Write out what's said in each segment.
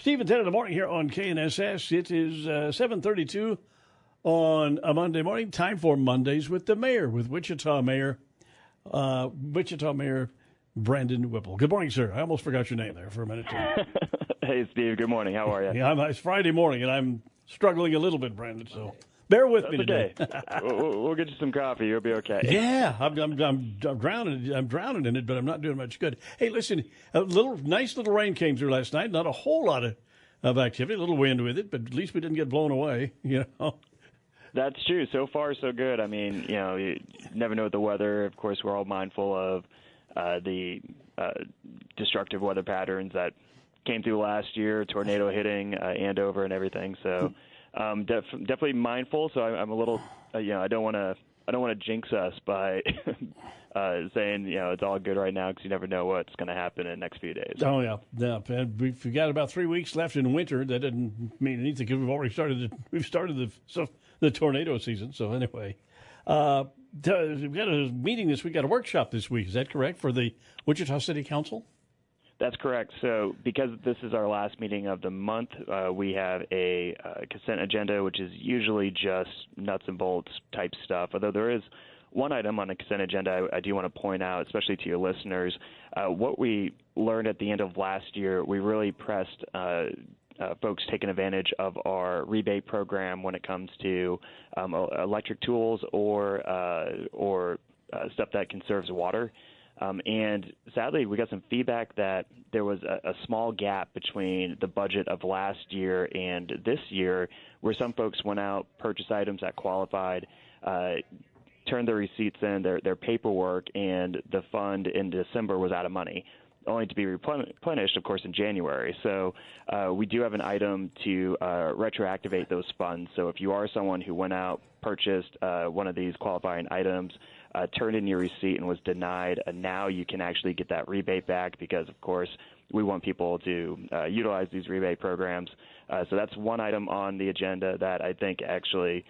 Steve and Ted in the morning here on KNSS. It is uh, 732 on a Monday morning. Time for Mondays with the mayor, with Wichita Mayor, uh, Wichita Mayor Brandon Whipple. Good morning, sir. I almost forgot your name there for a minute. hey, Steve. Good morning. How are you? Yeah, I'm, it's Friday morning, and I'm struggling a little bit, Brandon, so bear with That's me today. we'll, we'll get you some coffee. You'll be okay. Yeah, I'm, I'm, I'm, I'm drowning. I'm drowning in it, but I'm not doing much good. Hey, listen, a little nice little rain came through last night. Not a whole lot of, of activity. A little wind with it, but at least we didn't get blown away. You know. That's true. So far, so good. I mean, you know, you never know the weather. Of course, we're all mindful of uh, the uh, destructive weather patterns that came through last year, tornado hitting uh, Andover and everything. So, um, def- definitely mindful. So I, I'm a little, uh, you know, I don't want to, I don't want to jinx us by uh, saying, you know, it's all good right now because you never know what's going to happen in the next few days. Oh yeah, yeah. We've got about three weeks left in winter. That doesn't mean anything because we've already started. The, we've started the so the tornado season. So anyway, uh, we've got a meeting this week. Got a workshop this week. Is that correct for the Wichita City Council? That's correct. So, because this is our last meeting of the month, uh, we have a uh, consent agenda, which is usually just nuts and bolts type stuff. Although there is one item on the consent agenda I, I do want to point out, especially to your listeners. Uh, what we learned at the end of last year, we really pressed uh, uh, folks taking advantage of our rebate program when it comes to um, electric tools or uh, or uh, stuff that conserves water. Um, and sadly, we got some feedback that there was a, a small gap between the budget of last year and this year, where some folks went out, purchased items that qualified, uh, turned their receipts in, their their paperwork, and the fund in December was out of money, only to be replenished, of course, in January. So uh, we do have an item to uh, retroactivate those funds. So if you are someone who went out, purchased uh, one of these qualifying items, uh, turned in your receipt and was denied, uh, now you can actually get that rebate back because, of course, we want people to uh, utilize these rebate programs. So that's one item on the agenda that I think actually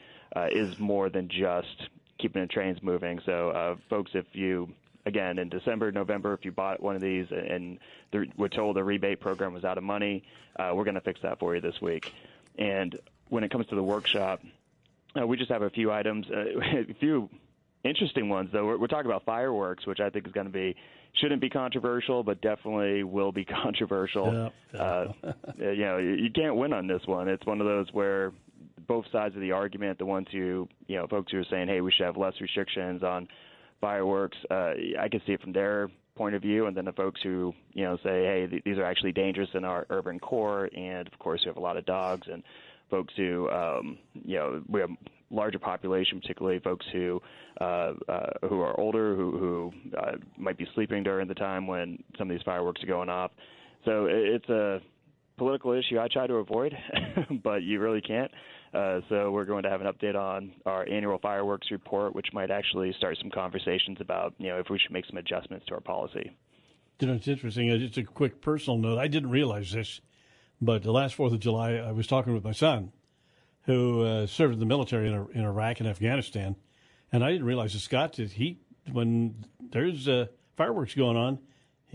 is more than just keeping the trains moving. So, folks, if you again in December, November, if you bought one of these and the, we're told the rebate program was out of money, uh, we're going to fix that for you this week. And when it comes to the workshop, uh, we just have a few items, uh, a few interesting ones though. We're, we're talking about fireworks, which I think is going to be shouldn't be controversial, but definitely will be controversial. Yeah. Uh, you know, you can't win on this one. It's one of those where both sides of the argument, the ones who, you know, folks who are saying, hey, we should have less restrictions on fireworks, uh, I can see it from their point of view, and then the folks who, you know, say, hey, th- these are actually dangerous in our urban core, and of course, we have a lot of dogs and folks who, um, you know, we have larger population, particularly folks who uh, uh, who are older, who, who uh, might be sleeping during the time when some of these fireworks are going off. So it, it's a political issue I try to avoid, but you really can't. Uh, so we're going to have an update on our annual fireworks report, which might actually start some conversations about, you know, if we should make some adjustments to our policy. You know, it's interesting. Uh, Just a quick personal note. I didn't realize this, but the last Fourth of July, I was talking with my son, who uh, served in the military in, in Iraq and Afghanistan, and I didn't realize that Scott he when there's uh, fireworks going on,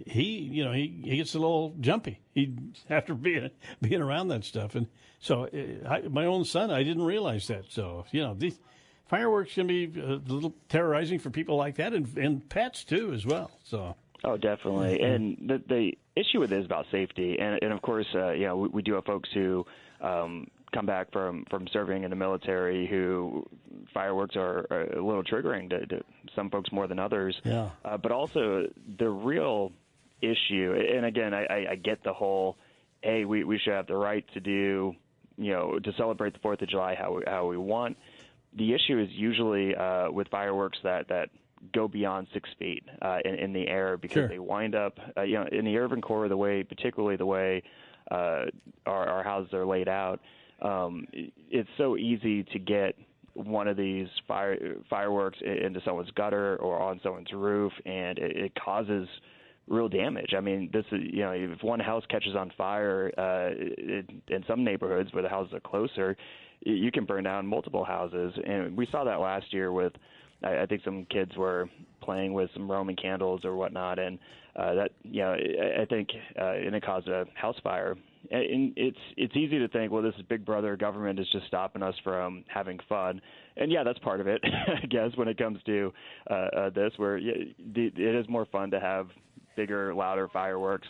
he you know he, he gets a little jumpy. He after being being around that stuff, and so uh, I, my own son, I didn't realize that. So you know these fireworks can be a little terrorizing for people like that, and and pets too as well. So. Oh, definitely. And the the issue with it is about safety, and and of course, uh, you know, we, we do have folks who um, come back from from serving in the military who fireworks are, are a little triggering to, to some folks more than others. Yeah. Uh, but also the real issue, and again, I, I, I get the whole, hey, we we should have the right to do, you know, to celebrate the Fourth of July how we, how we want. The issue is usually uh, with fireworks that that go beyond six feet uh, in, in the air because Sure. they wind up, uh, you know, in the urban core, the way, particularly the way uh, our, our houses are laid out, um, it's so easy to get one of these fire fireworks into someone's gutter or on someone's roof, and it, it causes real damage. I mean, this is you know, if one house catches on fire uh, it, in some neighborhoods where the houses are closer, you can burn down multiple houses, and we saw that last year with. I, think some kids were playing with some Roman candles or whatnot, and uh, that you know I, I think uh, and it caused a house fire. And it's it's easy to think, well, this is Big Brother government is just stopping us from having fun, and yeah, that's part of it, I guess, when it comes to uh, uh, this, where it is more fun to have bigger, louder fireworks.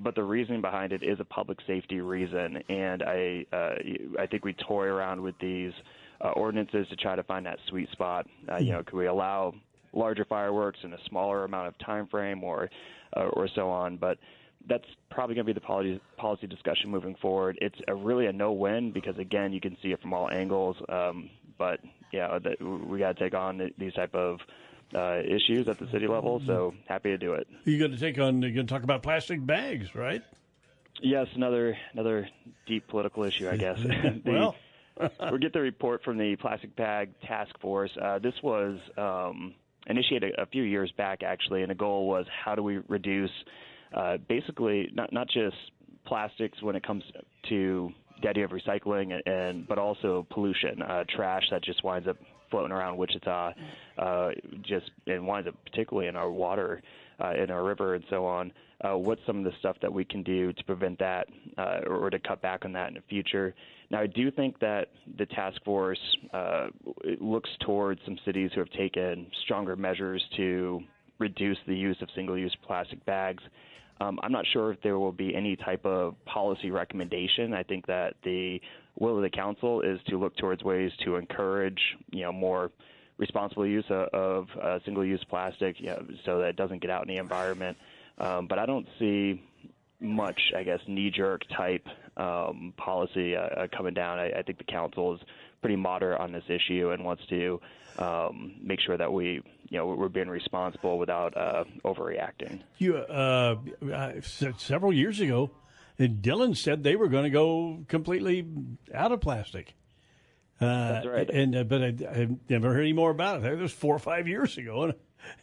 But the reason behind it is a public safety reason, and I uh, I think we toy around with these uh, ordinances to try to find that sweet spot. Uh, you know, could we allow larger fireworks in a smaller amount of time frame, or uh, or so on? But that's probably going to be the policy policy discussion moving forward. It's a really a no win because again, you can see it from all angles. Um, but yeah, that we got to take on these type of uh, issues at the city level. So happy to do it. You're going to take on. You're going to talk about plastic bags, right? Yes, another another deep political issue, I guess. The- Well, we get the report from the Plastic Bag Task Force. Uh, this was um, initiated a few years back, actually, and the goal was how do we reduce uh, basically not not just plastics when it comes to the idea of recycling, and, and but also pollution, uh, trash that just winds up floating around Wichita, uh, just and winds up particularly in our water, uh, in our river, and so on. Uh, what's some of the stuff that we can do to prevent that uh, or to cut back on that in the future? Now, I do think that the task force uh, looks towards some cities who have taken stronger measures to reduce the use of single-use plastic bags. Um, I'm not sure if there will be any type of policy recommendation. I think that the will of the council is to look towards ways to encourage, you know, more responsible use of, of uh, single-use plastic, you know, so that it doesn't get out in the environment. Um, but I don't see much, I guess, knee-jerk type um, policy uh, uh, coming down. I, I think the council is pretty moderate on this issue and wants to um, make sure that we, you know, we're being responsible without uh, overreacting. you uh, several years ago, Dillon said they were going to go completely out of plastic. Uh, That's right. And uh, but I, I've never heard any more about it. That was four or five years ago, and,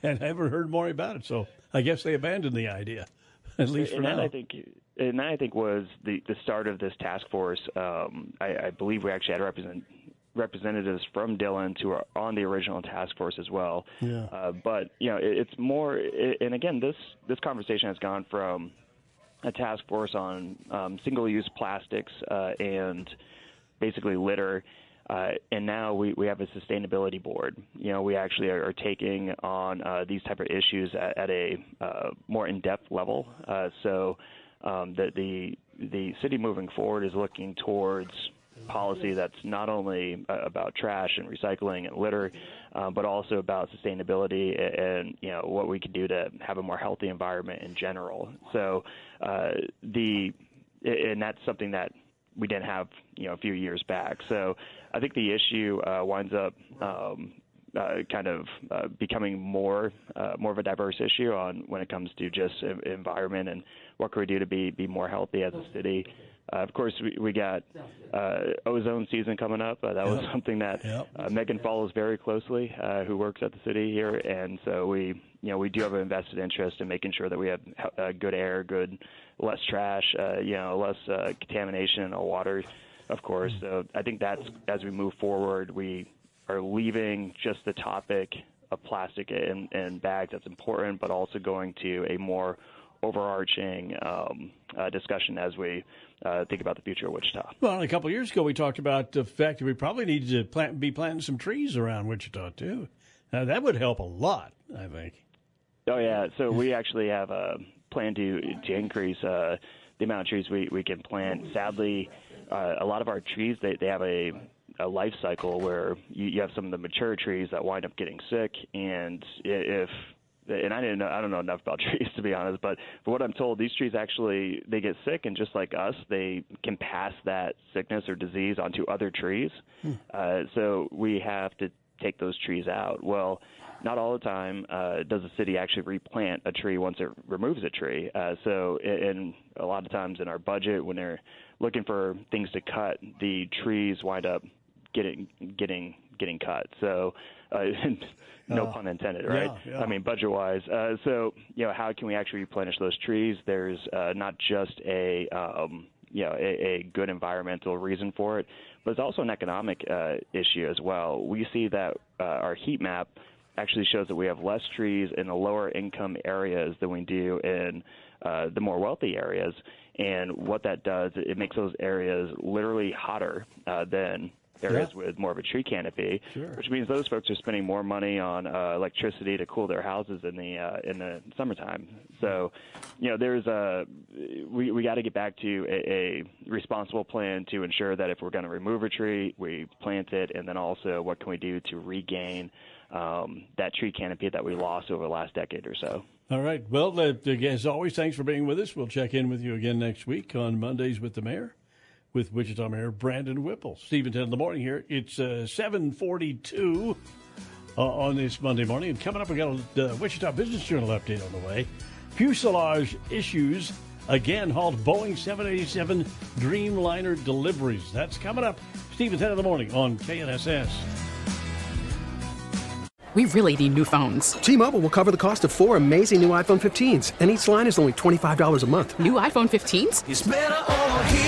and I haven't heard more about it. So I guess they abandoned the idea, at least for and that now. I think, and that I think was the the start of this task force. Um, I, I believe we actually had represent, representatives from Dillon who are on the original task force as well. Yeah. Uh, but you know, it, it's more, and again, this this conversation has gone from a task force on um, single-use plastics uh, and basically litter. Uh, and now we, we have a sustainability board. You know, we actually are, are taking on uh, these type of issues at, at a uh, more in-depth level. Uh, so um, the, the the city moving forward is looking towards policy that's not only uh, about trash and recycling and litter, uh, but also about sustainability and, and you know what we can do to have a more healthy environment in general. So uh, the and that's something that we didn't have you know a few years back. So I think the issue uh, winds up um, uh, kind of uh, becoming more more of a diverse issue on when it comes to just environment and what can we do to be be more healthy as a city. Uh, of course, we, we got uh, ozone season coming up. Uh, that was something that Yep. uh, Megan follows very closely, uh, who works at the city here, and so we, you know, we do have an invested interest in making sure that we have uh, good air, good, less trash, uh, you know, less uh, contamination in our water, of course. So I think that's as we move forward, we are leaving just the topic of plastic and, and bags. That's important, but also going to a more overarching um, uh, discussion as we uh, think about the future of Wichita. Well, a couple of years ago, we talked about the fact that we probably need to plant, be planting some trees around Wichita too. Uh, that would help a lot, I think. Oh yeah, so we actually have a plan to to increase uh, the amount of trees we, we can plant. Sadly, uh, a lot of our trees they, they have a a life cycle where you, you have some of the mature trees that wind up getting sick, and if and I didn't know I don't know enough about trees to be honest, but for what I'm told, these trees actually they get sick, and just like us, they can pass that sickness or disease onto other trees. Hmm. Uh, so we have to take those trees out. Well, not all the time uh, does the city actually replant a tree once it removes a tree. Uh, so, in a lot of times in our budget, when they're looking for things to cut, the trees wind up getting getting getting cut. So, uh, no oh, pun intended, right? Yeah, yeah. I mean, budget wise. Uh, so, you know, how can we actually replenish those trees? There's uh, not just a um, you know a, a good environmental reason for it, but it's also an economic uh, issue as well. We see that uh, our heat map actually shows that we have less trees in the lower income areas than we do in uh, the more wealthy areas. And what that does, it makes those areas literally hotter uh, than areas yeah. with more of a tree canopy, sure. which means those folks are spending more money on uh, electricity to cool their houses in the uh, in the summertime. So, you know, there's a we we got to get back to a, a responsible plan to ensure that if we're going to remove a tree, we plant it, and then also what can we do to regain um, that tree canopy that we lost over the last decade or so. All right. Well, uh, as always, thanks for being with us. We'll check in with you again next week on Mondays with the Mayor with Wichita Mayor Brandon Whipple. Steve and Ted in the morning here. It's uh, 742 uh, on this Monday morning. And coming up, we got a uh, Wichita Business Journal update on the way. Fuselage issues again halt Boeing 787 Dreamliner deliveries. That's coming up. Steve and Ted in the morning on KNSS. We really need new phones. T Mobile will cover the cost of four amazing new iPhone 15s, and each line is only $25 a month. New iPhone 15s?